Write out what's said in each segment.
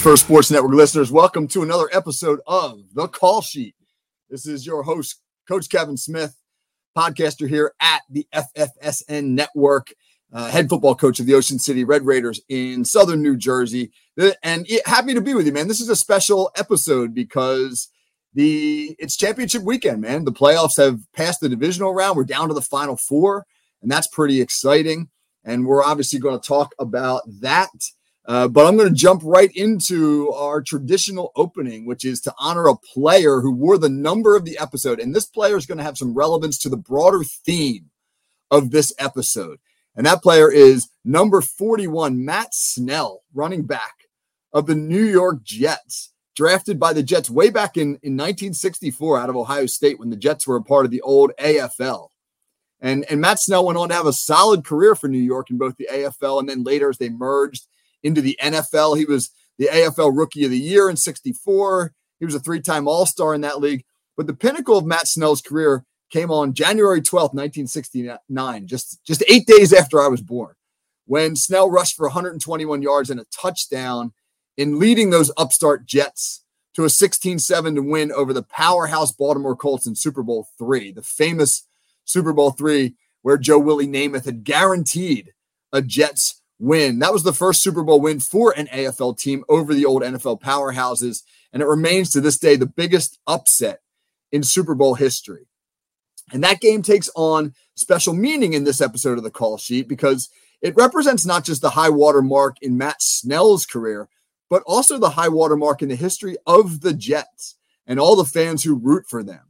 First Sports Network listeners, welcome to another episode of The Call Sheet. This is your host, Coach Kevin Smith, podcaster here at the FFSN Network, uh, head football coach of the Ocean City Red Raiders in Southern New Jersey. And it, happy to be with you, man. This is a special episode because the it's championship weekend, man. The playoffs have passed the divisional round. We're down to the final four, and that's pretty exciting. And we're obviously going to talk about that uh, but I'm going to jump right into our traditional opening, which is to honor a player who wore the number of the episode. And this player is going to have some relevance to the broader theme of this episode. And that player is number 41, Matt Snell, running back of the New York Jets, drafted by the Jets way back in, in 1964 out of Ohio State when the Jets were a part of the old AFL. And, and Matt Snell went on to have a solid career for New York in both the AFL and then later as they merged into the NFL. He was the AFL Rookie of the Year in 64. He was a three time All Star in that league. But the pinnacle of Matt Snell's career came on January 12th, 1969, just, just eight days after I was born, when Snell rushed for 121 yards and a touchdown in leading those upstart Jets to a 16 7 win over the powerhouse Baltimore Colts in Super Bowl three, the famous Super Bowl three, where Joe Willie Namath had guaranteed a Jets win. That was the first Super Bowl win for an AFL team over the old NFL powerhouses. And it remains to this day the biggest upset in Super Bowl history. And that game takes on special meaning in this episode of the call sheet because it represents not just the high water mark in Matt Snell's career, but also the high water mark in the history of the Jets and all the fans who root for them.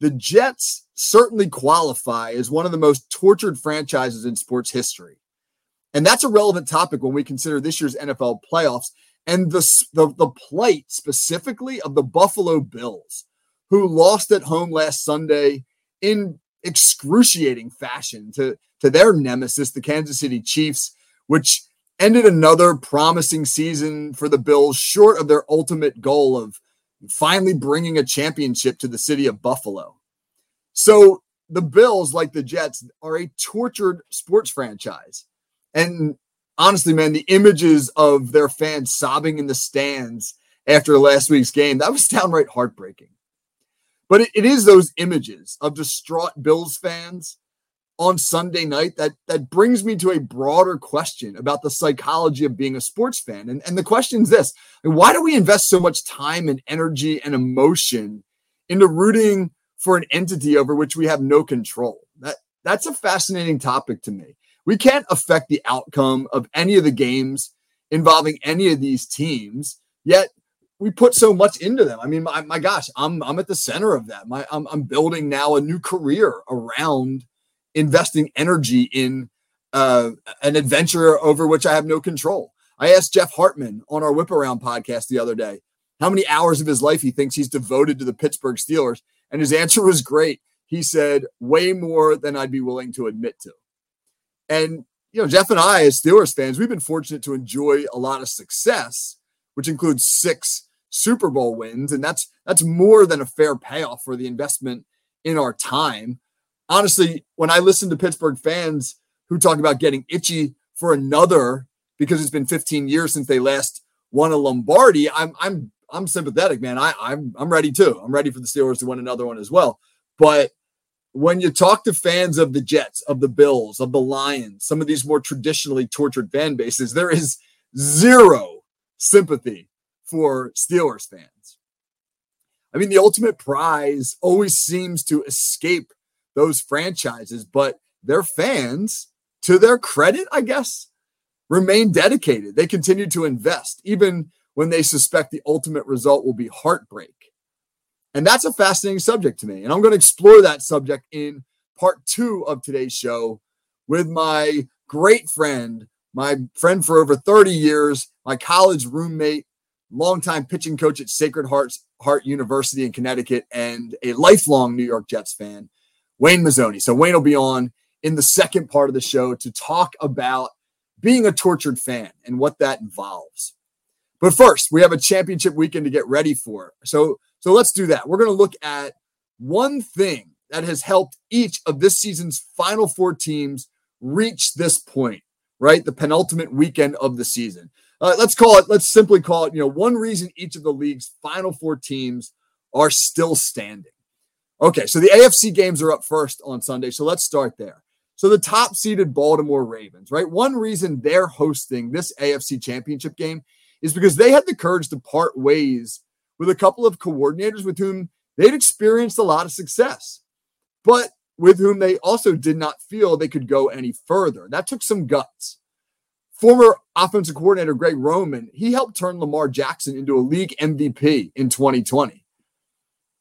The Jets certainly qualify as one of the most tortured franchises in sports history. And that's a relevant topic when we consider this year's NFL playoffs and the, the, the plight specifically of the Buffalo Bills, who lost at home last Sunday in excruciating fashion to, to their nemesis, the Kansas City Chiefs, which ended another promising season for the Bills, short of their ultimate goal of finally bringing a championship to the city of Buffalo. So the Bills, like the Jets, are a tortured sports franchise. And honestly, man, the images of their fans sobbing in the stands after last week's game, that was downright heartbreaking. But it, it is those images of distraught Bills fans on Sunday night that that brings me to a broader question about the psychology of being a sports fan. And, and the question is this why do we invest so much time and energy and emotion into rooting for an entity over which we have no control? That that's a fascinating topic to me. We can't affect the outcome of any of the games involving any of these teams, yet we put so much into them. I mean, my, my gosh, I'm I'm at the center of that. My I'm, I'm building now a new career around investing energy in uh, an adventure over which I have no control. I asked Jeff Hartman on our Whip Around podcast the other day how many hours of his life he thinks he's devoted to the Pittsburgh Steelers, and his answer was great. He said, "Way more than I'd be willing to admit to." And, you know, Jeff and I, as Steelers fans, we've been fortunate to enjoy a lot of success, which includes six Super Bowl wins. And that's that's more than a fair payoff for the investment in our time. Honestly, when I listen to Pittsburgh fans who talk about getting itchy for another because it's been 15 years since they last won a Lombardi, I'm I'm I'm sympathetic, man. I, I'm I'm ready too. I'm ready for the Steelers to win another one as well. But when you talk to fans of the Jets, of the Bills, of the Lions, some of these more traditionally tortured fan bases, there is zero sympathy for Steelers fans. I mean, the ultimate prize always seems to escape those franchises, but their fans, to their credit, I guess, remain dedicated. They continue to invest, even when they suspect the ultimate result will be heartbreak. And that's a fascinating subject to me. And I'm going to explore that subject in part two of today's show with my great friend, my friend for over 30 years, my college roommate, longtime pitching coach at Sacred Hearts Heart University in Connecticut, and a lifelong New York Jets fan, Wayne Mazzoni. So Wayne will be on in the second part of the show to talk about being a tortured fan and what that involves. But first, we have a championship weekend to get ready for. So, so let's do that. We're going to look at one thing that has helped each of this season's final four teams reach this point, right? The penultimate weekend of the season. Uh, let's call it, let's simply call it, you know, one reason each of the league's final four teams are still standing. Okay, so the AFC games are up first on Sunday. So let's start there. So the top seeded Baltimore Ravens, right? One reason they're hosting this AFC championship game is because they had the courage to part ways with a couple of coordinators with whom they'd experienced a lot of success, but with whom they also did not feel they could go any further. That took some guts. Former offensive coordinator Greg Roman, he helped turn Lamar Jackson into a league MVP in 2020.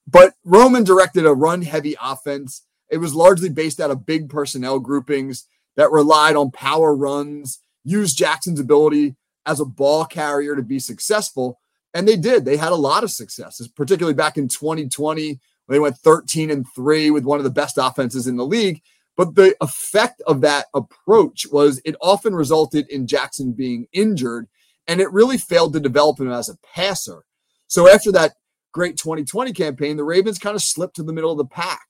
But Roman directed a run heavy offense. It was largely based out of big personnel groupings that relied on power runs, used Jackson's ability as a ball carrier to be successful. And they did. They had a lot of successes, particularly back in 2020. They went 13 and 3 with one of the best offenses in the league. But the effect of that approach was it often resulted in Jackson being injured, and it really failed to develop him as a passer. So after that great 2020 campaign, the Ravens kind of slipped to the middle of the pack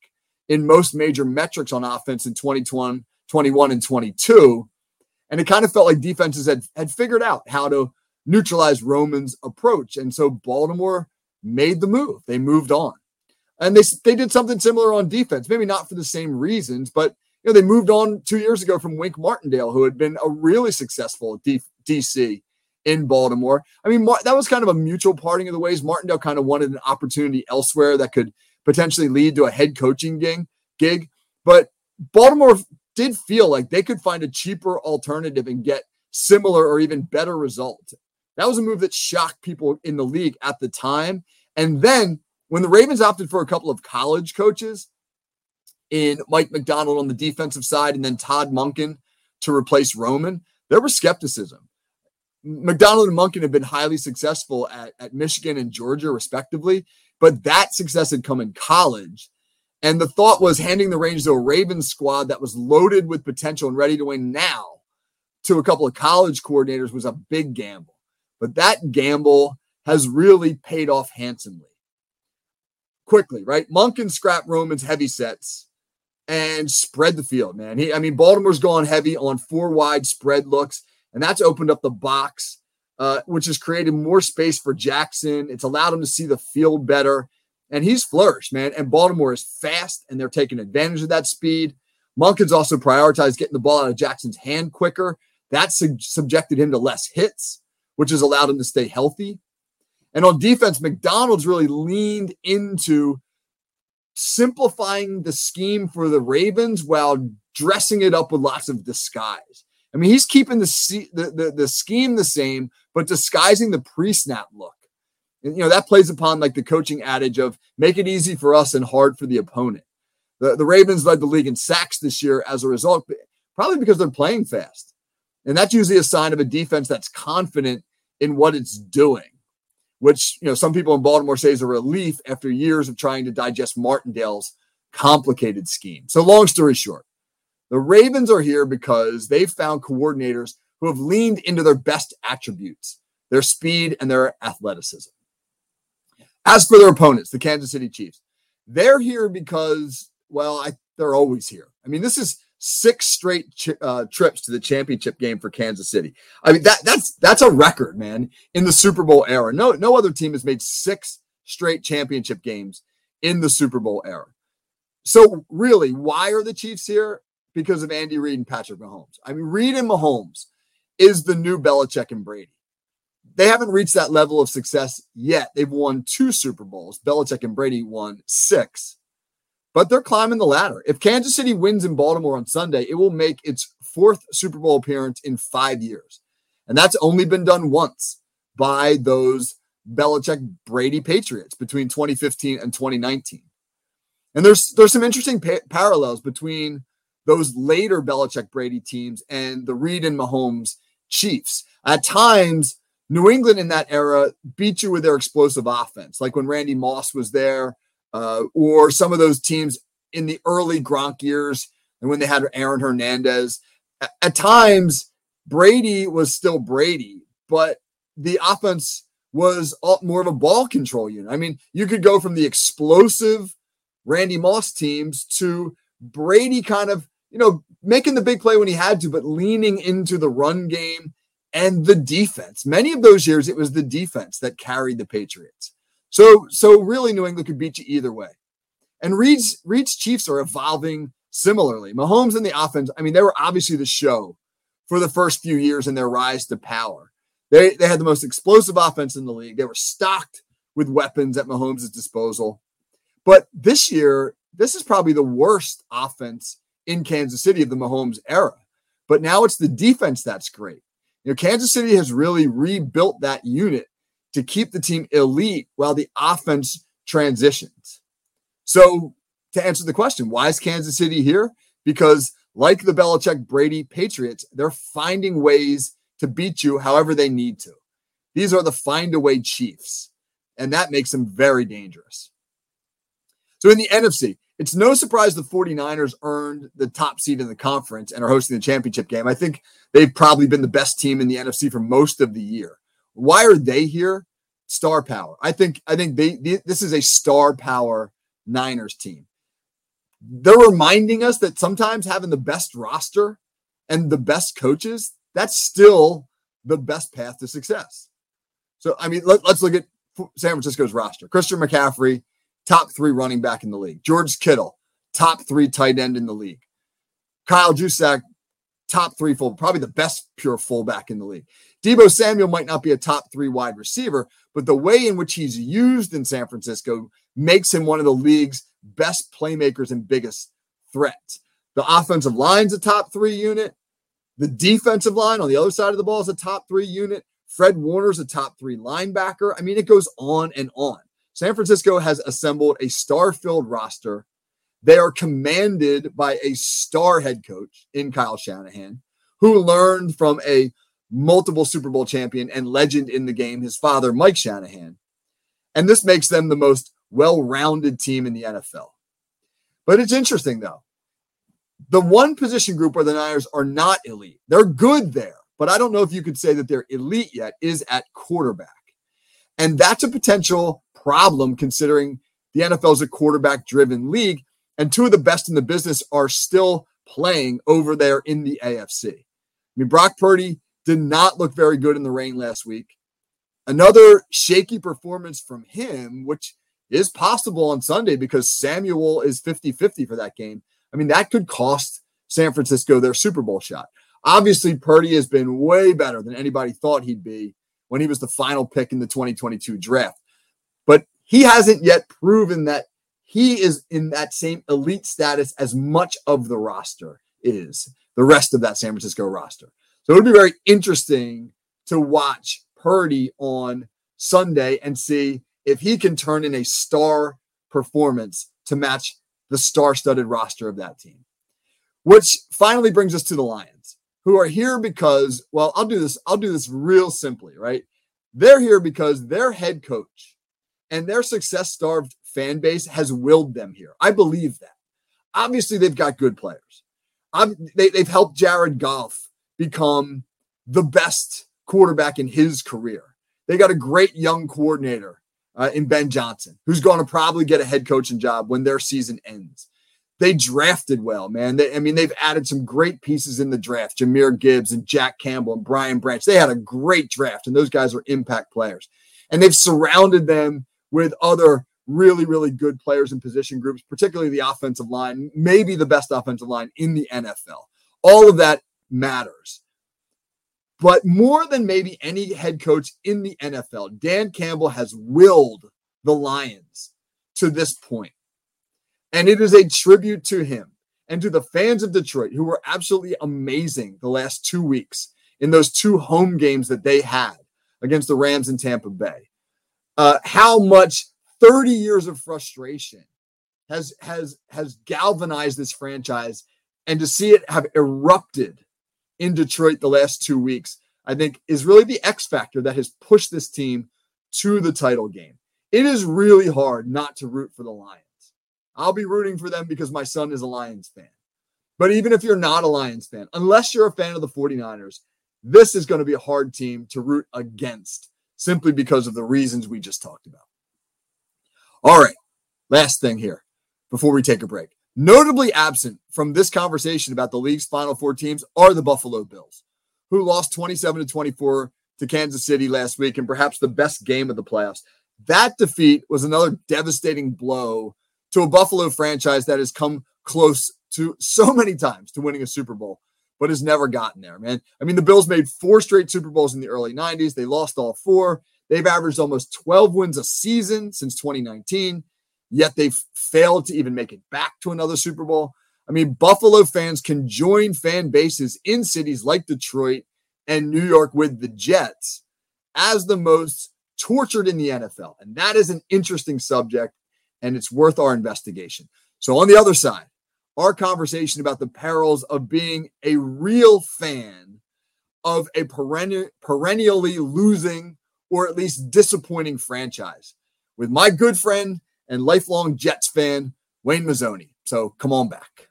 in most major metrics on offense in 2021, 21, and 22. And it kind of felt like defenses had, had figured out how to neutralize Roman's approach. And so Baltimore made the move. They moved on. And they, they did something similar on defense, maybe not for the same reasons, but you know, they moved on two years ago from Wink Martindale, who had been a really successful D, DC in Baltimore. I mean, that was kind of a mutual parting of the ways. Martindale kind of wanted an opportunity elsewhere that could potentially lead to a head coaching gig, gig. But Baltimore did feel like they could find a cheaper alternative and get similar or even better results. That was a move that shocked people in the league at the time. And then when the Ravens opted for a couple of college coaches in Mike Macdonald on the defensive side and then Todd Monken to replace Roman, there was skepticism. Macdonald and Monken have been highly successful at, at Michigan and Georgia, respectively, but that success had come in college. And the thought was handing the reins to a Ravens squad that was loaded with potential and ready to win now to a couple of college coordinators was a big gamble. But that gamble has really paid off handsomely. Quickly, right? Monken scrap Roman's heavy sets and spread the field, man. He, I mean, Baltimore's gone heavy on four wide spread looks, and that's opened up the box uh, which has created more space for Jackson. It's allowed him to see the field better. And he's flourished, man. And Baltimore is fast, and they're taking advantage of that speed. Monk Monken's also prioritized getting the ball out of Jackson's hand quicker. That sub- subjected him to less hits, which has allowed him to stay healthy. And on defense, Macdonald's really leaned into simplifying the scheme for the Ravens while dressing it up with lots of disguise. I mean, he's keeping the, the, the, the scheme the same, but disguising the pre-snap look. And, you know, that plays upon like the coaching adage of make it easy for us and hard for the opponent. The, the Ravens led the league in sacks this year as a result, probably because they're playing fast. And that's usually a sign of a defense that's confident in what it's doing, which, you know, some people in Baltimore say is a relief after years of trying to digest Martindale's complicated scheme. So, long story short, the Ravens are here because they've found coordinators who have leaned into their best attributes, their speed and their athleticism. As for their opponents, the Kansas City Chiefs, they're here because, well, I, they're always here. I mean, this is six straight uh, trips to the championship game for Kansas City. I mean, that that's that's a record, man, in the Super Bowl era. No, no other team has made six straight championship games in the Super Bowl era. So, really, why are the Chiefs here? because of Andy Reid and Patrick Mahomes. I mean, Reid and Mahomes is the new Belichick and Brady. They haven't reached that level of success yet. They've won two Super Bowls. Belichick and Brady won six, but they're climbing the ladder. If Kansas City wins in Baltimore on Sunday, it will make its fourth Super Bowl appearance in five years. And that's only been done once by those Belichick Brady Patriots between 2015 and 2019. And there's there's some interesting pa- parallels between those later Belichick Brady teams and the Reid and Mahomes Chiefs. At times, New England in that era beat you with their explosive offense, like when Randy Moss was there, uh, or some of those teams in the early Gronk years and when they had Aaron Hernandez. At, at times, Brady was still Brady, but the offense was more of a ball control unit. I mean, you could go from the explosive Randy Moss teams to Brady kind of, you know, making the big play when he had to, but leaning into the run game and the defense. Many of those years, it was the defense that carried the Patriots. So, so really, New England could beat you either way. And Reid's Reid's Chiefs are evolving similarly. Mahomes and the offense. I mean, they were obviously the show for the first few years in their rise to power. They they had the most explosive offense in the league. They were stocked with weapons at Mahomes' disposal. But this year, this is probably the worst offense in Kansas City of the Mahomes era. But now it's the defense that's great. You know, Kansas City has really rebuilt that unit to keep the team elite while the offense transitions. So, to answer the question, why is Kansas City here? Because, like the Belichick Brady Patriots, they're finding ways to beat you however they need to. These are the find a way Chiefs, and that makes them very dangerous. So in the NFC, it's no surprise the 49ers earned the top seed in the conference and are hosting the championship game. I think they've probably been the best team in the NFC for most of the year. Why are they here? Star power. I think I think they, they this is a star power Niners team. They're reminding us that sometimes having the best roster and the best coaches, that's still the best path to success. So I mean, let, let's look at San Francisco's roster. Christian McCaffrey, top three running back in the league. George Kittle, top three tight end in the league. Kyle Juszczyk, top three full, probably the best pure fullback in the league. Deebo Samuel might not be a top three wide receiver, but the way in which he's used in San Francisco makes him one of the league's best playmakers and biggest threats. The offensive line's a top three unit. The defensive line on the other side of the ball is a top three unit. Fred Warner's a top three linebacker. I mean, it goes on and on. San Francisco has assembled a star filled roster. They are commanded by a star head coach in Kyle Shanahan, who learned from a multiple Super Bowl champion and legend in the game, his father, Mike Shanahan. And this makes them the most well rounded team in the NFL. But it's interesting, though. The one position group where the Niners are not elite, they're good there, but I don't know if you could say that they're elite yet, is at quarterback. And that's a potential problem considering the NFL is a quarterback driven league, and two of the best in the business are still playing over there in the AFC. I mean, Brock Purdy did not look very good in the rain last week. Another shaky performance from him, which is possible on Sunday because Samuel is 50 50 for that game. I mean, that could cost San Francisco their Super Bowl shot. Obviously, Purdy has been way better than anybody thought he'd be when he was the final pick in the 2022 draft But he hasn't yet proven that he is in that same elite status as much of the roster is the rest of that San Francisco roster. So it'll be very interesting to watch Purdy on Sunday and see if he can turn in a star performance to match the star-studded roster of that team. Which finally brings us to the Lions, who are here because, well, I'll do this, I'll do this real simply, right? They're here because their head coach and their success starved fan base has willed them here. I believe that. Obviously, they've got good players. they, they've helped Jared Goff become the best quarterback in his career. They got a great young coordinator uh, in Ben Johnson, who's going to probably get a head coaching job when their season ends. They drafted well, man. They, I mean, they've added some great pieces in the draft Jahmyr Gibbs and Jack Campbell and Brian Branch. They had a great draft, and those guys are impact players. And they've surrounded them with other really, really good players in position groups, particularly the offensive line, maybe the best offensive line in the NFL. All of that matters. But more than maybe any head coach in the NFL, Dan Campbell has willed the Lions to this point. And it is a tribute to him and to the fans of Detroit who were absolutely amazing the last two weeks in those two home games that they had against the Rams in Tampa Bay. Uh, how much 30 years of frustration has has has galvanized this franchise and to see it have erupted in Detroit the last two weeks, I think is really the X factor that has pushed this team to the title game. It is really hard not to root for the Lions. I'll be rooting for them because my son is a Lions fan. But even if you're not a Lions fan, unless you're a fan of the 49ers, this is going to be a hard team to root against simply because of the reasons we just talked about. All right, last thing here before we take a break. Notably absent from this conversation about the league's final four teams are the Buffalo Bills, who lost 27 to 24 to Kansas City last week and perhaps the best game of the playoffs. That defeat was another devastating blow to a Buffalo franchise that has come close to so many times to winning a Super Bowl, but has never gotten there, man. I mean, the Bills made four straight Super Bowls in the early 90s. They lost all four. They've averaged almost 12 wins a season since 2019, yet they've failed to even make it back to another Super Bowl. I mean, Buffalo fans can join fan bases in cities like Detroit and New York with the Jets as the most tortured in the NFL. And that is an interesting subject and it's worth our investigation. So, on the other side, our conversation about the perils of being a real fan of a perenni- perennially losing or at least disappointing franchise with my good friend and lifelong Jets fan, Wayne Mazzoni. So, come on back.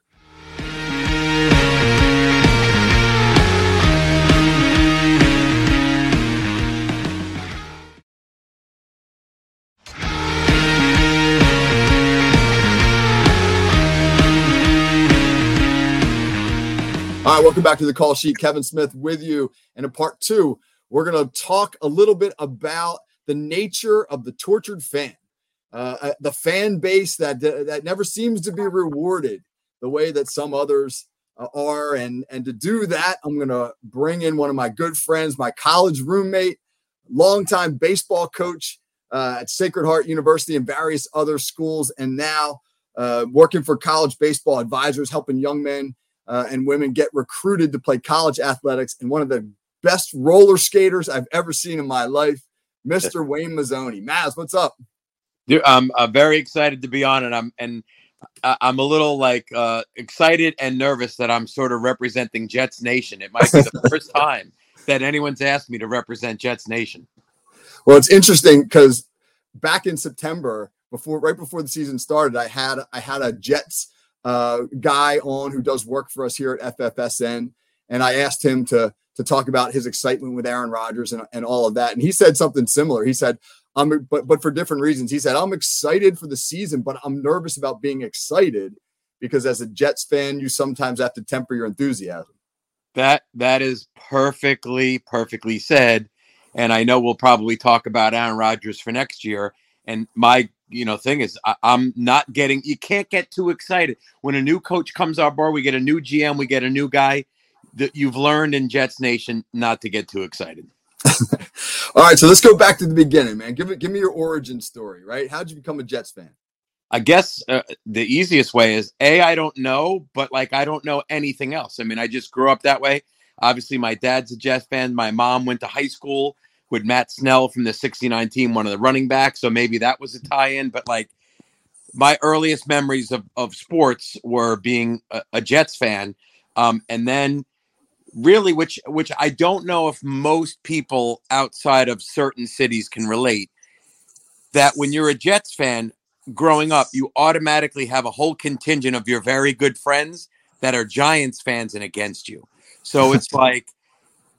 All right, welcome back to the call sheet. Kevin Smith with you. And in part two, we're going to talk a little bit about the nature of the tortured fan, uh, uh, the fan base that that never seems to be rewarded the way that some others uh, are. And and to do that, I'm going to bring in one of my good friends, my college roommate, longtime baseball coach uh, at Sacred Heart University and various other schools, and now uh, working for college baseball advisors, helping young men uh, and women get recruited to play college athletics. And one of the best roller skaters I've ever seen in my life, Mr. Wayne Mazzoni. Maz, what's up? Dude, I'm uh, very excited to be on, and I'm and I'm a little like uh, excited and nervous that I'm sort of representing Jets Nation. It might be the first time that anyone's asked me to represent Jets Nation. Well, it's interesting because back in September, before right before the season started, I had I had a Jets uh, guy on who does work for us here at FFSN, and I asked him to to talk about his excitement with Aaron Rodgers and, and all of that, and he said something similar. He said, "I'm but but for different reasons." He said, "I'm excited for the season, but I'm nervous about being excited because as a Jets fan, you sometimes have to temper your enthusiasm." That that is perfectly perfectly said, and I know we'll probably talk about Aaron Rodgers for next year. And my you know thing is I, am not getting you can't get too excited when a new coach comes our bar, we get a new gm we get a new guy that you've learned in jets nation not to get too excited all right so let's go back to the beginning man give it give me your origin story right how'd you become a jets fan i guess uh, the easiest way is a i don't know but like i don't know anything else i mean i just grew up that way obviously my dad's a jets fan my mom went to high school with Matt Snell from the 69 team, one of the running backs. So maybe that was a tie in. But like my earliest memories of, of sports were being a, a Jets fan. Um, and then really, which which I don't know if most people outside of certain cities can relate, that when you're a Jets fan growing up, you automatically have a whole contingent of your very good friends that are Giants fans and against you. So it's like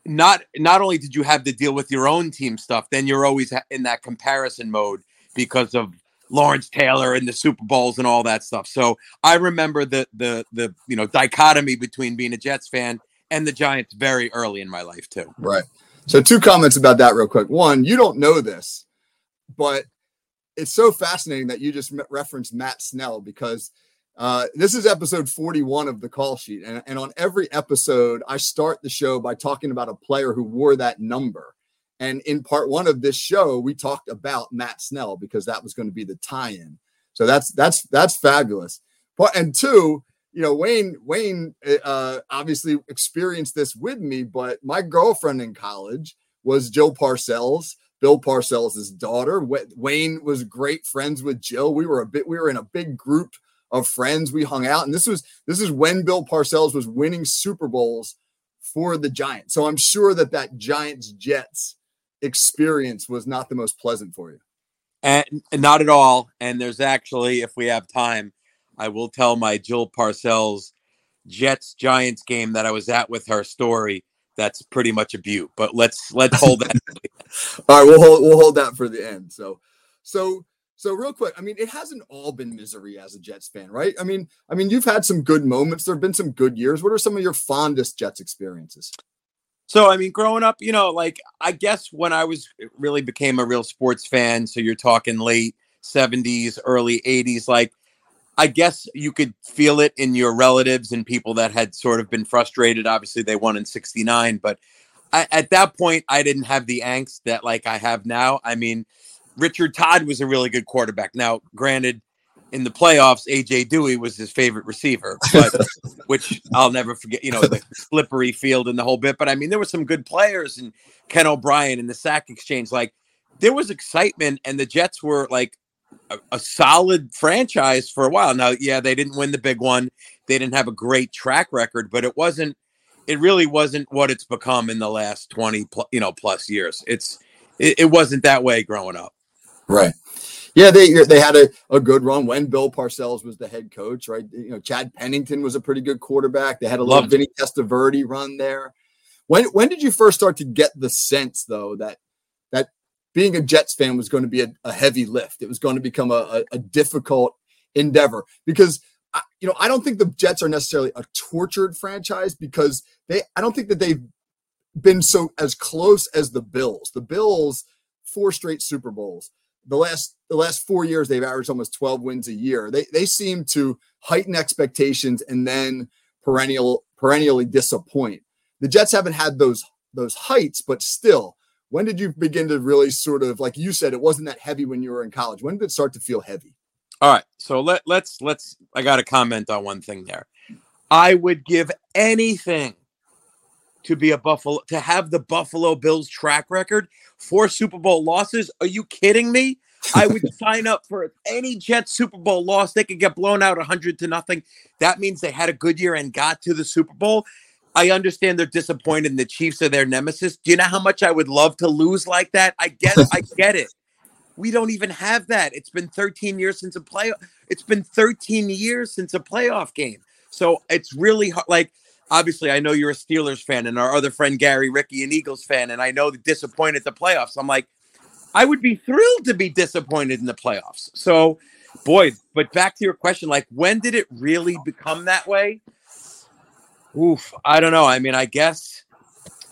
not not only did you have to deal with your own team stuff, then you're always in that comparison mode because of Lawrence Taylor and the Super Bowls and all that stuff. So I remember the the the you know dichotomy between being a Jets fan and the Giants very early in my life too. Right. So two comments about that real quick. One, you don't know this, but it's so fascinating that you just referenced Matt Snell because uh, this is episode 41 of the call sheet. And, and on every episode, I start the show by talking about a player who wore that number. And in part one of this show, we talked about Matt Snell because that was going to be the tie-in. So that's that's that's fabulous. But and two, you know, Wayne Wayne uh, obviously experienced this with me, but my girlfriend in college was Jill Parcells, Bill Parcells' daughter. Wayne was great friends with Jill. We were a bit, we were in a big group of friends. We hung out, and this was this is when Bill Parcells was winning Super Bowls for the Giants. So I'm sure that that Giants Jets experience was not the most pleasant for you. And not at all. And there's actually, if we have time, I will tell my Jill Parcells Jets Giants game that I was at with her story. That's pretty much a beaut. But let's let's hold that. all right, we'll hold we'll hold that for the end. So so so real quick, I mean, it hasn't all been misery as a Jets fan, right? I mean, I mean, you've had some good moments. There have been some good years. What are some of your fondest Jets experiences? So, I mean, growing up, you know, like I guess when I was really became a real sports fan, so you're talking late 70s, early 80s, like I guess you could feel it in your relatives and people that had sort of been frustrated. Obviously, they won in 69, but I, at that point, I didn't have the angst that like I have now. I mean, Richard Todd was a really good quarterback. Now, granted, in the playoffs, AJ Duhe was his favorite receiver, but which I'll never forget. You know, the slippery field and the whole bit. But I mean, there were some good players and Ken O'Brien and the sack exchange. Like, there was excitement, and the Jets were like a, a solid franchise for a while. Now, yeah, they didn't win the big one. They didn't have a great track record, but it wasn't. It really wasn't what it's become in the last twenty, pl- you know, plus years. It's it, it wasn't that way growing up. Right. Yeah, they they had a, a good run when Bill Parcells was the head coach, right? You know, Chad Pennington was a pretty good quarterback. They had a little Vinny Testaverde run there. When when did you first start to get the sense though that that being a Jets fan was going to be a, a heavy lift? It was going to become a, a, a difficult endeavor because I, you know I don't think the Jets are necessarily a tortured franchise because they I don't think that they've been so as close as the Bills. The Bills four straight Super Bowls the last the last four years they've averaged almost 12 wins a year. They they seem to heighten expectations and then perennial perennially disappoint. The Jets haven't had those those heights, but still, when did you begin to really sort of like you said it wasn't that heavy when you were in college? When did it start to feel heavy? All right, so let let's let's I got to comment on one thing there. I would give anything to be a Buffalo to have the Buffalo Bills track record, four Super Bowl losses. Are you kidding me? I would sign up for any Jets Super Bowl loss. They could get blown out 100 to nothing. That means they had a good year and got to the Super Bowl. I understand they're disappointed and the Chiefs are their nemesis. Do you know how much I would love to lose like that? I get I get it. We don't even have that. It's been 13 years since a play. It's been 13 years since a playoff game. So it's really hard. Like obviously I know you're a Steelers fan and our other friend Gary Ricky an Eagles fan, and I know the disappointed the playoffs. I'm like, I would be thrilled to be disappointed in the playoffs. So, boy, but back to your question, like when did it really become that way? Oof, I don't know. I mean, I guess,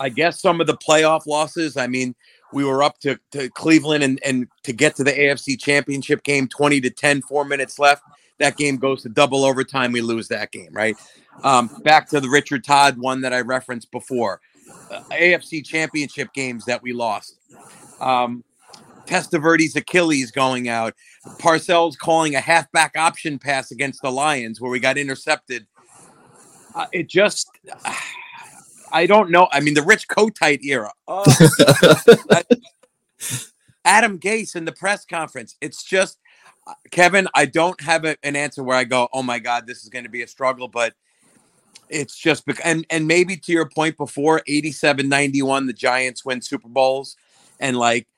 I guess some of the playoff losses. I mean, we were up to, to Cleveland and, and to get to the AFC championship game 20 to 10, four minutes left. That game goes to double overtime. We lose that game, right? Um, back to the Richard Todd one that I referenced before. Uh, AFC championship games that we lost. Um, Testaverde's Achilles going out. Parcells calling a halfback option pass against the Lions where we got intercepted. Uh, it just, I don't know. I mean, the Rich Kotite era. Oh, Adam Gase in the press conference. It's just, uh, Kevin, I don't have a, an answer where I go, oh my God, this is going to be a struggle. But it's just and and maybe to your point before 87 91 the giants win super bowls and like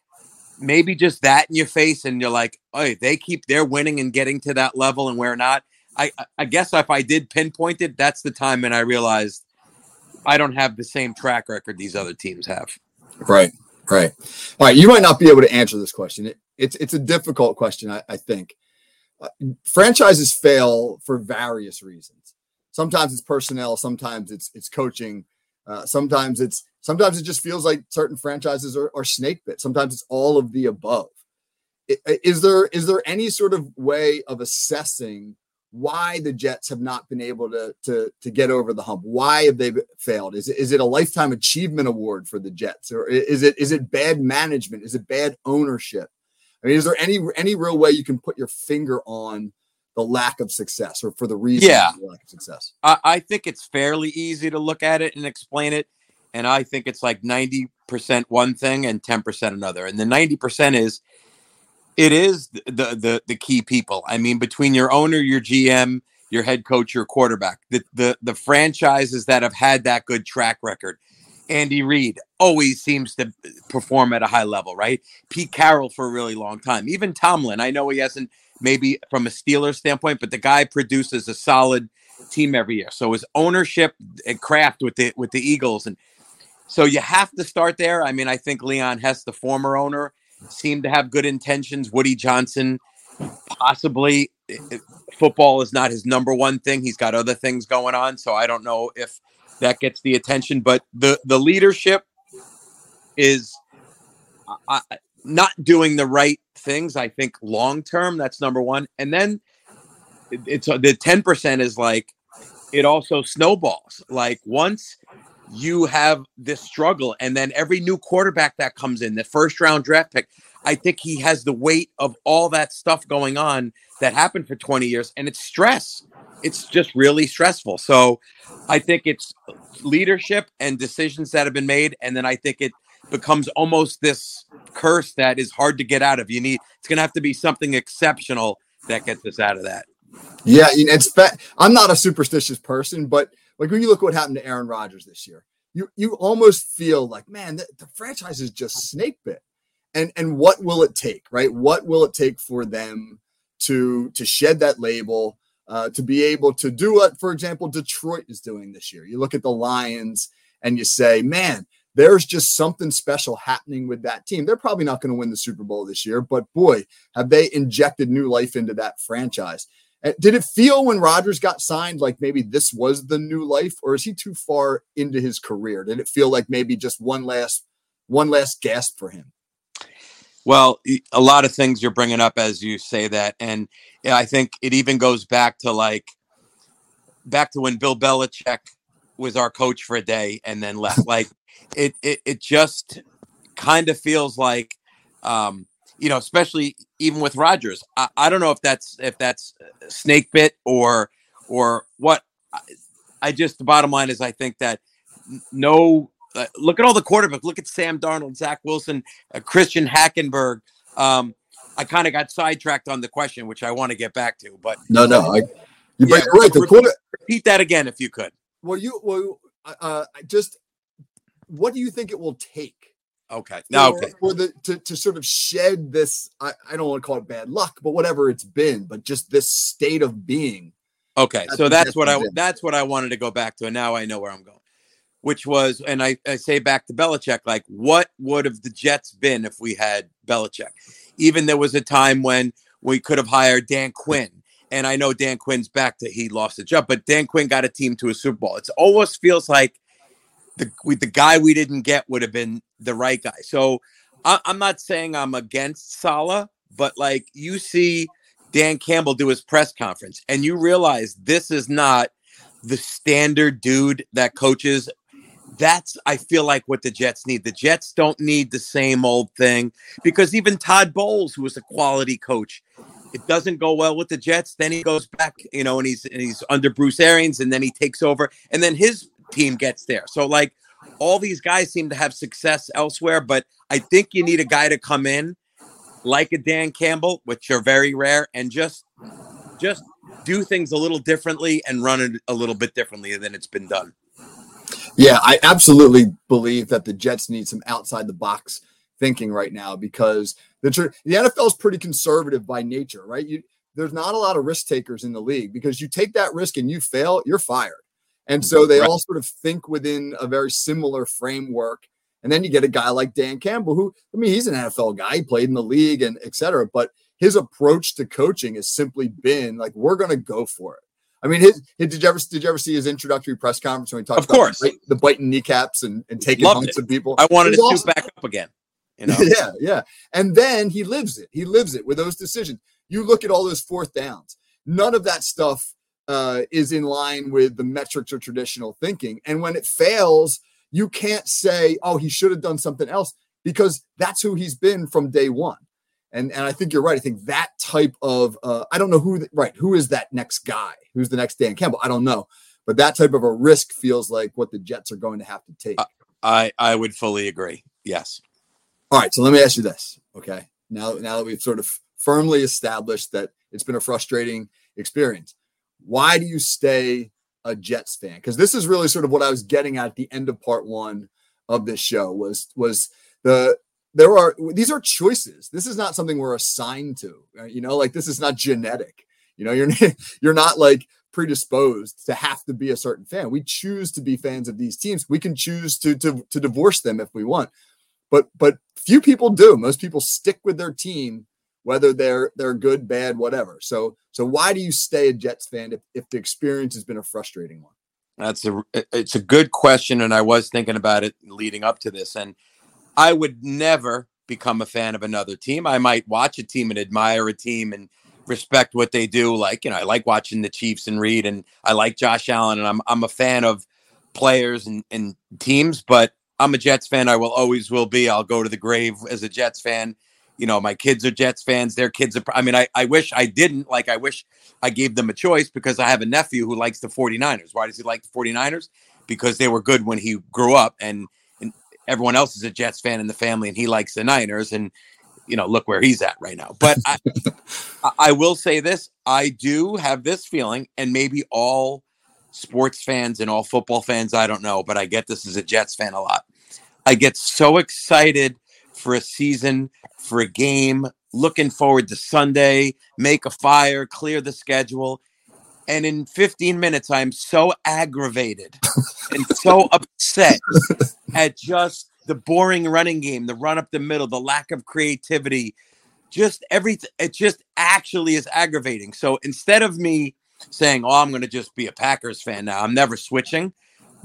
maybe just that in your face and you're like oh they keep they're winning and getting to that level and we're not i i guess if i did pinpoint it that's the time when i realized i don't have the same track record these other teams have. Right right. All right you might not be able to answer this question. It, it's it's a difficult question i, I think. Uh, franchises fail for various reasons. Sometimes it's personnel, sometimes it's it's coaching, uh, sometimes it's sometimes it just feels like certain franchises are, are snake bit. Sometimes it's all of the above. Is there is there any sort of way of assessing why the Jets have not been able to to to get over the hump? Why have they failed? Is it is it a lifetime achievement award for the Jets, or is it is it bad management? Is it bad ownership? I mean, is there any any real way you can put your finger on the lack of success or for the reason yeah. the lack of success? I, I think it's fairly easy to look at it and explain it. And I think it's like 90, percent one thing and ten percent another, and the ninety percent is it is the, the the key people. I mean, between your owner, your GM, your head coach, your quarterback, the the the franchises that have had that good track record. Andy Reid always seems to perform at a high level, right? Pete Carroll for a really long time. Even Tomlin, I know he hasn't maybe from a Steeler standpoint, but the guy produces a solid team every year. So his ownership and craft with the with the Eagles, and so you have to start there. I mean, I think Leon Hess, the former owner, seemed to have good intentions. Woody Johnson, possibly. Football is not his number one thing. He's got other things going on, so I don't know if that gets the attention. But the the leadership is uh, not doing the right things. I think long term, that's number one. And then it's uh, the ten percent is like it also snowballs. Like once you have this struggle, and then every new quarterback that comes in, the first round draft pick, I think he has the weight of all that stuff going on that happened for 20 years, and it's stress. It's just really stressful. So I think it's leadership and decisions that have been made, and then I think it becomes almost this curse that is hard to get out of. You need it's going to have to be something exceptional that gets us out of that. Yeah, it's. I'm not a superstitious person, but like when you look what happened to Aaron Rodgers this year, you you almost feel like, man, the, the franchise is just snake bit. And and what will it take, right? What will it take for them to to shed that label, uh, to be able to do what, for example, Detroit is doing this year? You look at the Lions and you say, man, there's just something special happening with that team. They're probably not going to win the Super Bowl this year, but boy, have they injected new life into that franchise. Did it feel when Rodgers got signed like maybe this was the new life, or is he too far into his career? Did it feel like maybe just one last one last gasp for him? Well, a lot of things you're bringing up as you say that, and I think it even goes back to like back to when Bill Belichick was our coach for a day and then left. like it, it, it just kind of feels like um, you know, especially even with Rodgers. I, I don't know if that's if that's snake bit or or what. I, I just the bottom line is I think that no. Uh, look at all the quarterbacks. Look at Sam Darnold, Zach Wilson, uh, Christian Hackenberg. Um, I kind of got sidetracked on the question, which I want to get back to. But no, no, I, you yeah, right. The repeat, quarter- repeat that again if you could. Well, you well, uh, just what do you think it will take Okay. No, okay. For the to, to sort of shed this, I, I don't want to call it bad luck, but whatever it's been, but just this state of being. Okay. That's so that's what I been. that's what I wanted to go back to. And now I know where I'm going. Which was, and I, I say back to Belichick, like what would have the Jets been if we had Belichick? Even there was a time when we could have hired Dan Quinn. And I know Dan Quinn's back to he lost the job, but Dan Quinn got a team to a Super Bowl. It almost feels like the we, the guy we didn't get would have been the right guy. So I, I'm not saying I'm against Salah, but like you see Dan Campbell do his press conference, and you realize this is not the standard dude that coaches. That's I feel like what the Jets need. The Jets don't need the same old thing because even Todd Bowles, who was a quality coach, it doesn't go well with the Jets. Then he goes back, you know, and he's and he's under Bruce Arians, and then he takes over, and then his team gets there. So like all these guys seem to have success elsewhere, but I think you need a guy to come in like a Dan Campbell, which are very rare, and just just do things a little differently and run it a little bit differently than it's been done. Yeah, I absolutely believe that the Jets need some outside the box thinking right now because the the NFL is pretty conservative by nature, right? You, there's not a lot of risk takers in the league because you take that risk and you fail, you're fired. And so they right. all sort of think within a very similar framework. And then you get a guy like Dan Campbell, who, I mean, he's an NFL guy, he played in the league and et cetera. But his approach to coaching has simply been like, we're going to go for it. I mean, his, his, did you ever did you ever see his introductory press conference when he talked of course. about the, the biting kneecaps and, and taking Loved hunks it. of people? I wanted to awesome. back up again. You know? yeah, yeah. And then he lives it. He lives it with those decisions. You look at all those fourth downs. None of that stuff uh, is in line with the metrics or traditional thinking. And when it fails, you can't say, oh, he should have done something else because that's who he's been from day one. And, and I think you're right. I think that type of uh, I don't know who the, right who is that next guy who's the next Dan Campbell I don't know, but that type of a risk feels like what the Jets are going to have to take. I I would fully agree. Yes. All right. So let me ask you this. Okay. Now, now that we've sort of firmly established that it's been a frustrating experience, why do you stay a Jets fan? Because this is really sort of what I was getting at, at the end of part one of this show was was the there are these are choices. This is not something we're assigned to. You know, like this is not genetic. You know, you're you're not like predisposed to have to be a certain fan. We choose to be fans of these teams. We can choose to to to divorce them if we want. But but few people do. Most people stick with their team whether they're they're good, bad, whatever. So so why do you stay a Jets fan if, if the experience has been a frustrating one? That's a it's a good question, and I was thinking about it leading up to this, and I would never become a fan of another team. I might watch a team and admire a team and respect what they do. Like you know, I like watching the Chiefs and Reid, and I like Josh Allen, and I'm I'm a fan of players and, and teams, but I'm a Jets fan. I will always will be. I'll go to the grave as a Jets fan you know, my kids are Jets fans. Their kids are, I mean, I, I wish I didn't. Like, I wish I gave them a choice because I have a nephew who likes the 49ers. Why does he like the 49ers? Because they were good when he grew up, and, and everyone else is a Jets fan in the family, and he likes the Niners. And, you know, look where he's at right now. But I, I will say this I do have this feeling, and maybe all sports fans and all football fans, I don't know, but I get this as a Jets fan a lot. I get so excited for a season, for a game, looking forward to Sunday, make a fire, clear the schedule. And in 15 minutes, I'm so aggravated and so upset at just the boring running game, the run up the middle, the lack of creativity, just everything. It just actually is aggravating. So instead of me saying, "Oh, I'm going to just be a Packers fan now," I'm never switching.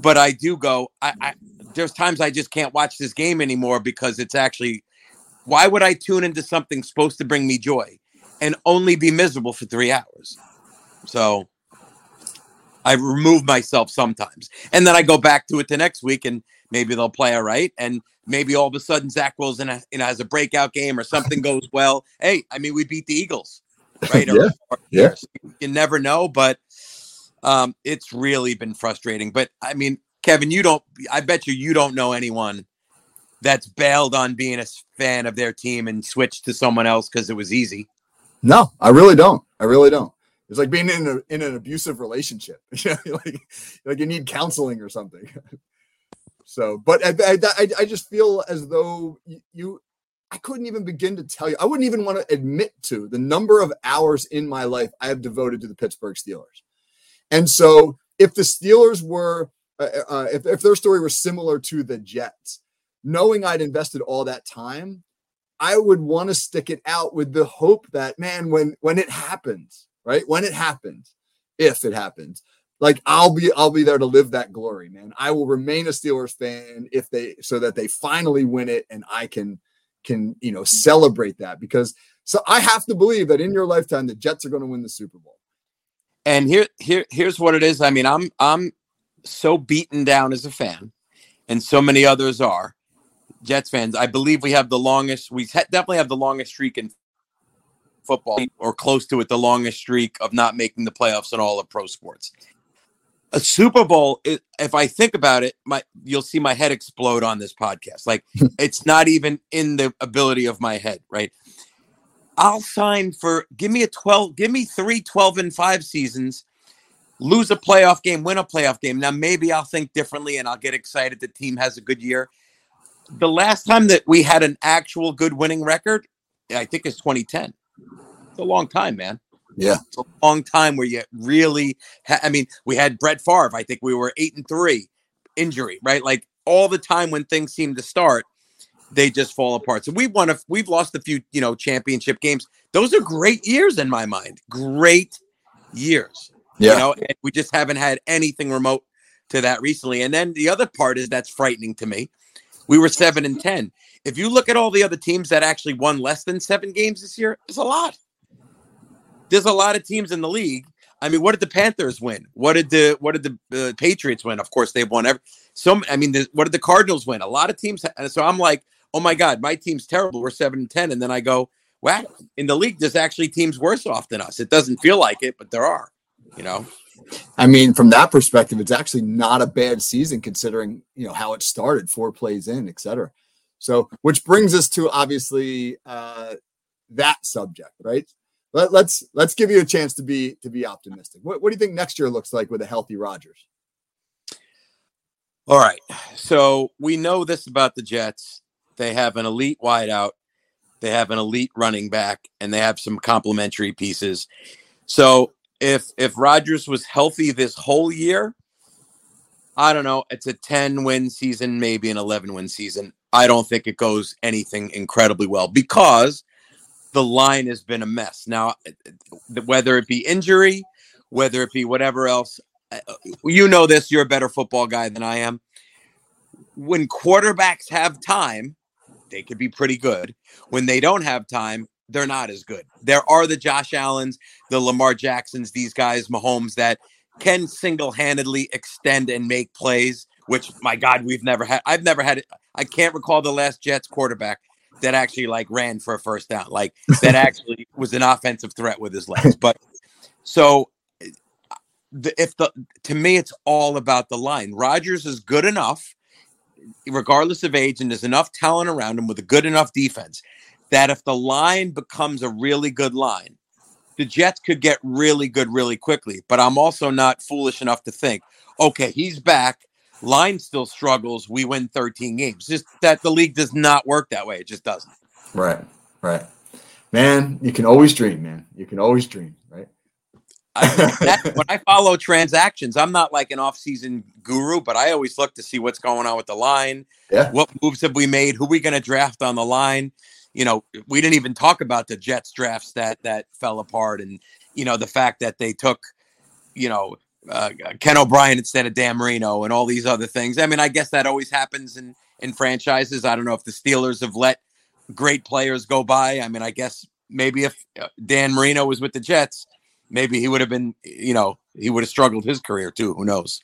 But I do go. I, I there's times I just can't watch this game anymore because it's actually why would I tune into something supposed to bring me joy and only be miserable for three hours? So I remove myself sometimes. And then I go back to it the next week and maybe they'll play all right. And maybe all of a sudden Zach a, you know, has a breakout game or something goes well. Hey, I mean, we beat the Eagles, right? yeah. Or, or, yeah. You never know, but um, it's really been frustrating. But I mean, Kevin, you don't. I bet you you don't know anyone that's bailed on being a fan of their team and switched to someone else because it was easy. No, I really don't. I really don't. It's like being in a, in an abusive relationship. like like you need counseling or something. so, but I, I, I just feel as though you, I couldn't even begin to tell you. I wouldn't even want to admit to the number of hours in my life I have devoted to the Pittsburgh Steelers. And so, if the Steelers were uh, uh, if, if their story were similar to the Jets, knowing I'd invested all that time, I would want to stick it out with the hope that, man, when when it happens, right? When it happens, if it happens, like I'll be I'll be there to live that glory, man. I will remain a Steelers fan if they so that they finally win it and I can can you know celebrate that because so I have to believe that in your lifetime the Jets are going to win the Super Bowl. And here here here's what it is. I mean, I'm I'm so beaten down as a fan, and so many others are Jets fans. I believe we have the longest. We definitely have the longest streak in football, or close to it, the longest streak of not making the playoffs in all of pro sports. A Super Bowl, if I think about it, my you'll see my head explode on this podcast. Like it's not even in the ability of my head, right? I'll sign for give me a 12, give me three 12 and 5 seasons lose a playoff game, win a playoff game. Now maybe I'll think differently and I'll get excited the team has a good year. The last time that we had an actual good winning record, I think is 2010. It's a long time, man. Yeah, it's a long time where you really. Ha- I mean, we had Brett Favre. I think we were eight and three, injury, right? Like all the time when things seem to start, they just fall apart. So we won a, we've lost a few, you know, championship games. Those are great years in my mind. Great years. Yeah. You know, and we just haven't had anything remote to that recently. And then the other part is that's frightening to me. We were seven and ten. If you look at all the other teams that actually won less than seven games this year, there's a lot. There's a lot of teams in the league. I mean, what did the Panthers win? What did the what did the uh, Patriots win? Of course, they've won every. So I mean, the, what did the Cardinals win? A lot of teams. So I'm like, oh my god, my team's terrible. We're seven and ten, and then I go, wow, in the league, there's actually teams worse off than us. It doesn't feel like it, but there are you know i mean from that perspective it's actually not a bad season considering you know how it started four plays in etc So, which brings us to obviously uh, that subject, right? Let, let's let's give you a chance to be to be optimistic. What, what do you think next year looks like with a healthy Rodgers All right. So we know this about the Jets. They have an elite wideout, they have an elite running back, and they have some complementary pieces. So if if Rodgers was healthy this whole year, I don't know, it's a 10 win season, maybe an 11 win season. I don't think it goes anything incredibly well because the line has been a mess. Now, uh, uh, whether it be injury, whether it be whatever else, uh, uh, you know this, you're a better football guy than I am. When quarterbacks have time, they could be pretty good. When they don't have time, they're not as good. There are the Josh Allens, the Lamar Jacksons, these guys, Mahomes, that can single handedly extend and make plays, which, my God, we've never had. I've never had it. I can't recall the last Jets quarterback that actually like ran for a first down, like that actually was an offensive threat with his legs. But so eh, the, if the to me, it's all about the line. Rodgers is good enough, regardless of age, and there's enough talent around him with a good enough defense that if the line becomes a really good line, the Jets could get really good really quickly. But I'm also not foolish enough to think, okay, he's back. Line still struggles. We win 13 games. Just that the league does not work that way. It just doesn't. Right. Right. Man, you can always dream, man. You can always dream, right? I, that, when I follow transactions, I'm not like an off-season guru, but I always look to see what's going on with the line. Yeah. What moves have we made? Who are we going to draft on the line? You know, we didn't even talk about the Jets drafts that that fell apart, and you know the fact that they took, you know, uh, Ken O'Brien instead of Dan Marino and all these other things. I mean, I guess that always happens in in franchises. I don't know if the Steelers have let great players go by. I mean, I guess maybe if uh, Dan Marino was with the Jets, maybe he would have been, you know, he would have struggled his career too. Who knows?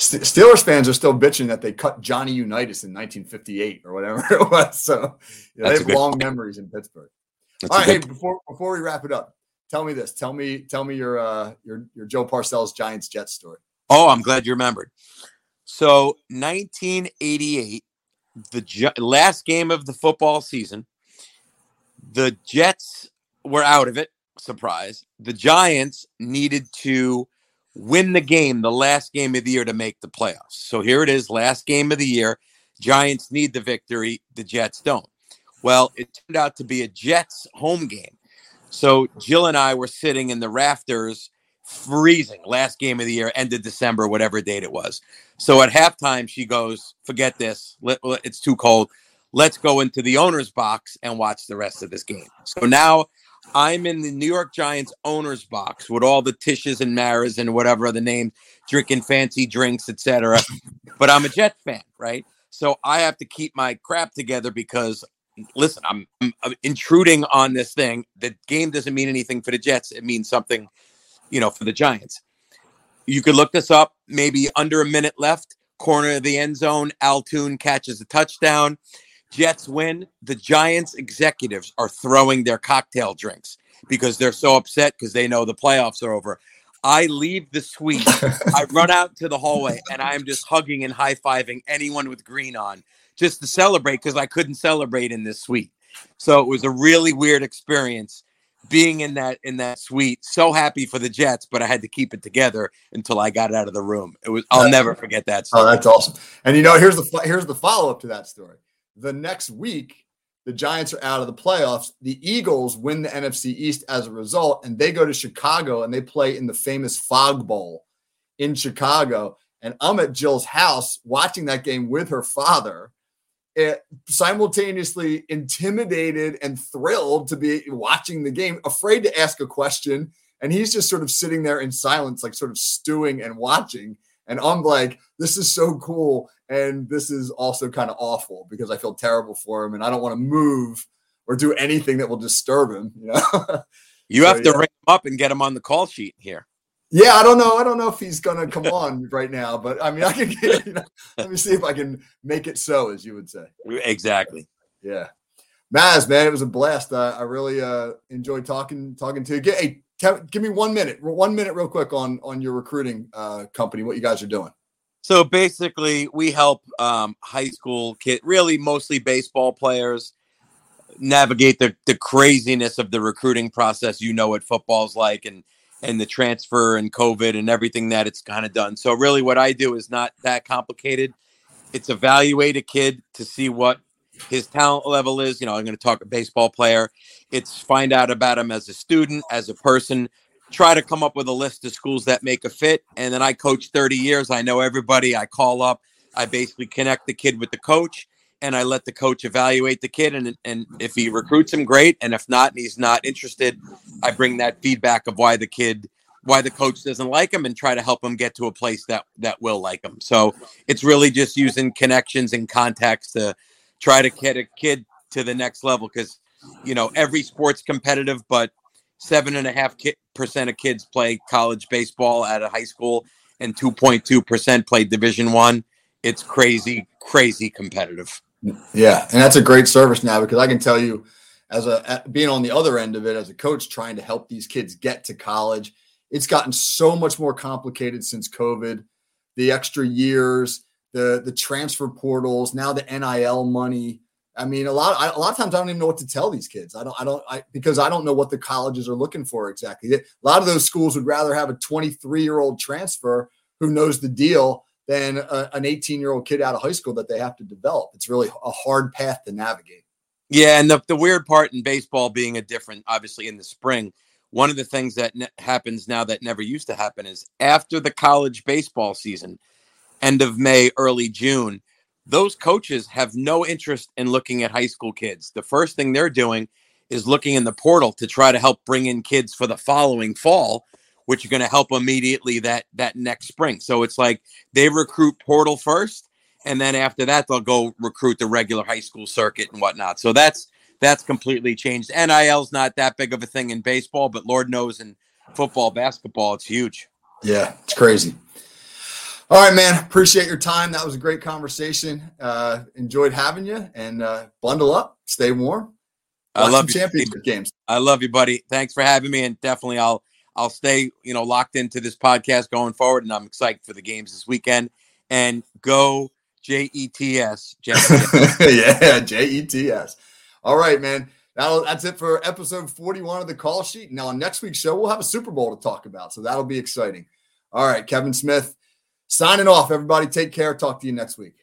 Steelers fans are still bitching that they cut Johnny Unitas in 1958 or whatever it was. So they have long point. memories in Pittsburgh. That's All right, hey, before before we wrap it up, tell me this. Tell me tell me your uh your your Joe Parcells Giants Jets story. Oh, I'm glad you remembered. So 1988, the last game of the football season, the Jets were out of it. Surprise. The Giants needed to win the game, the last game of the year to make the playoffs. So here it is, last game of the year. Giants need the victory, the Jets don't. Well, it turned out to be a Jets home game. So Jill and I were sitting in the rafters, freezing. Last game of the year, end of December, whatever date it was. So at halftime, she goes, "Forget this. It's too cold. Let's go into the owner's box and watch the rest of this game." So now I'm in the New York Giants owner's box with all the Tishes and Maras and whatever other names, drinking fancy drinks, etc. but I'm a Jet fan, right? So I have to keep my crap together because listen, I'm, I'm, intruding on this thing. The game doesn't mean anything for the Jets. It means something, you know, for the Giants. You could look this up. Maybe under a minute left, corner of the end zone. Al Toon catches a touchdown. Jets win. The Giants executives are throwing their cocktail drinks because they're so upset because they know the playoffs are over. I leave the suite. I run out to the hallway and I'm just hugging and high fiving anyone with green on just to celebrate because I couldn't celebrate in this suite. So it was a really weird experience being in that in that suite. So happy for the Jets, but I had to keep it together until I got out of the room. It was I'll never forget that. Oh, story. Oh, that's awesome. And you know, here's the here's the follow up to that story. The next week, the Giants are out of the playoffs. The Eagles win the NFC East as a result, and they go to Chicago and they play in the famous Fog Bowl in Chicago. And I'm at Jill's house watching that game with her father Eh, simultaneously intimidated and thrilled to be watching the game, afraid to ask a question. And he's just sort of sitting there in silence, like sort of stewing and watching. And I'm like, this is so cool. And this is also kind of awful because I feel terrible for him and I don't want to move or do anything that will disturb him. You know, you so, have to yeah. ring him up and get him on the call sheet here. Yeah, I don't know. I don't know if he's gonna come on right now, but I mean, I can. Get, you know, let me see if I can make it so, as you would say. Exactly. Yeah, Maz, man, it was a blast. Uh, I really uh, enjoyed talking talking to you. Get, hey, give me one minute, one minute, real quick on on your recruiting uh, company. What you guys are doing? So basically, we help um, high school kid, really mostly baseball players, navigate the, the craziness of the recruiting process. You know what football's like, and and the transfer and COVID and everything that it's kind of done. So really, what I do is not that complicated. It's evaluate a kid to see what his talent level is. You know, I'm going to talk a baseball player. It's find out about him as a student, as a person, try to come up with a list of schools that make a fit. And then I coach 30 years. I know everybody. I call up. I basically connect the kid with the coach, and I let the coach evaluate the kid. And and if he recruits him, great. And if not, and he's not interested, I bring that feedback of why the kid, why the coach doesn't like him, and try to help him get to a place that that will like him. So it's really just using connections and contacts to try to get a kid to the next level because you know every sport's competitive, but seven and a half percent of kids play college baseball at a high school, and two point two percent play Division One. It's crazy, crazy competitive. Yeah, and that's a great service now because I can tell you, as a being on the other end of it as a coach, trying to help these kids get to college, it's gotten so much more complicated since COVID. The extra years, the the transfer portals, now the NIL money. I mean, a lot. A lot of times, I don't even know what to tell these kids. I don't. I don't. I because I don't know what the colleges are looking for exactly. A lot of those schools would rather have a 23 year old transfer who knows the deal than a, an 18 year old kid out of high school that they have to develop. It's really a hard path to navigate. Yeah, and the the weird part in baseball being a different, obviously in the spring. One of the things that ne- happens now that never used to happen is after the college baseball season, end of May, early June those coaches have no interest in looking at high school kids. The first thing they're doing is looking in the portal to try to help bring in kids for the following fall, which are going to help immediately that that next spring. So it's like they recruit portal first, and then after that they'll go recruit the regular high school circuit and whatnot. So that's that's completely changed. NIL's not that big of a thing in baseball, but Lord knows in football, basketball, it's huge. Yeah, it's crazy. All right, man. Appreciate your time. That was a great conversation. Uh, enjoyed having you and uh, bundle up, stay warm. I love you. Championship games. I love you, buddy. Thanks for having me, and definitely I'll I'll stay you know locked into this podcast going forward, and I'm excited for the games this weekend. And go J E T S. Yeah, J E T S. All right, man. That'll, that's it for episode 41 of the call sheet. Now, on next week's show, we'll have a Super Bowl to talk about, so that'll be exciting. All right, Kevin Smith Signing off, everybody. Take care. Talk to you next week.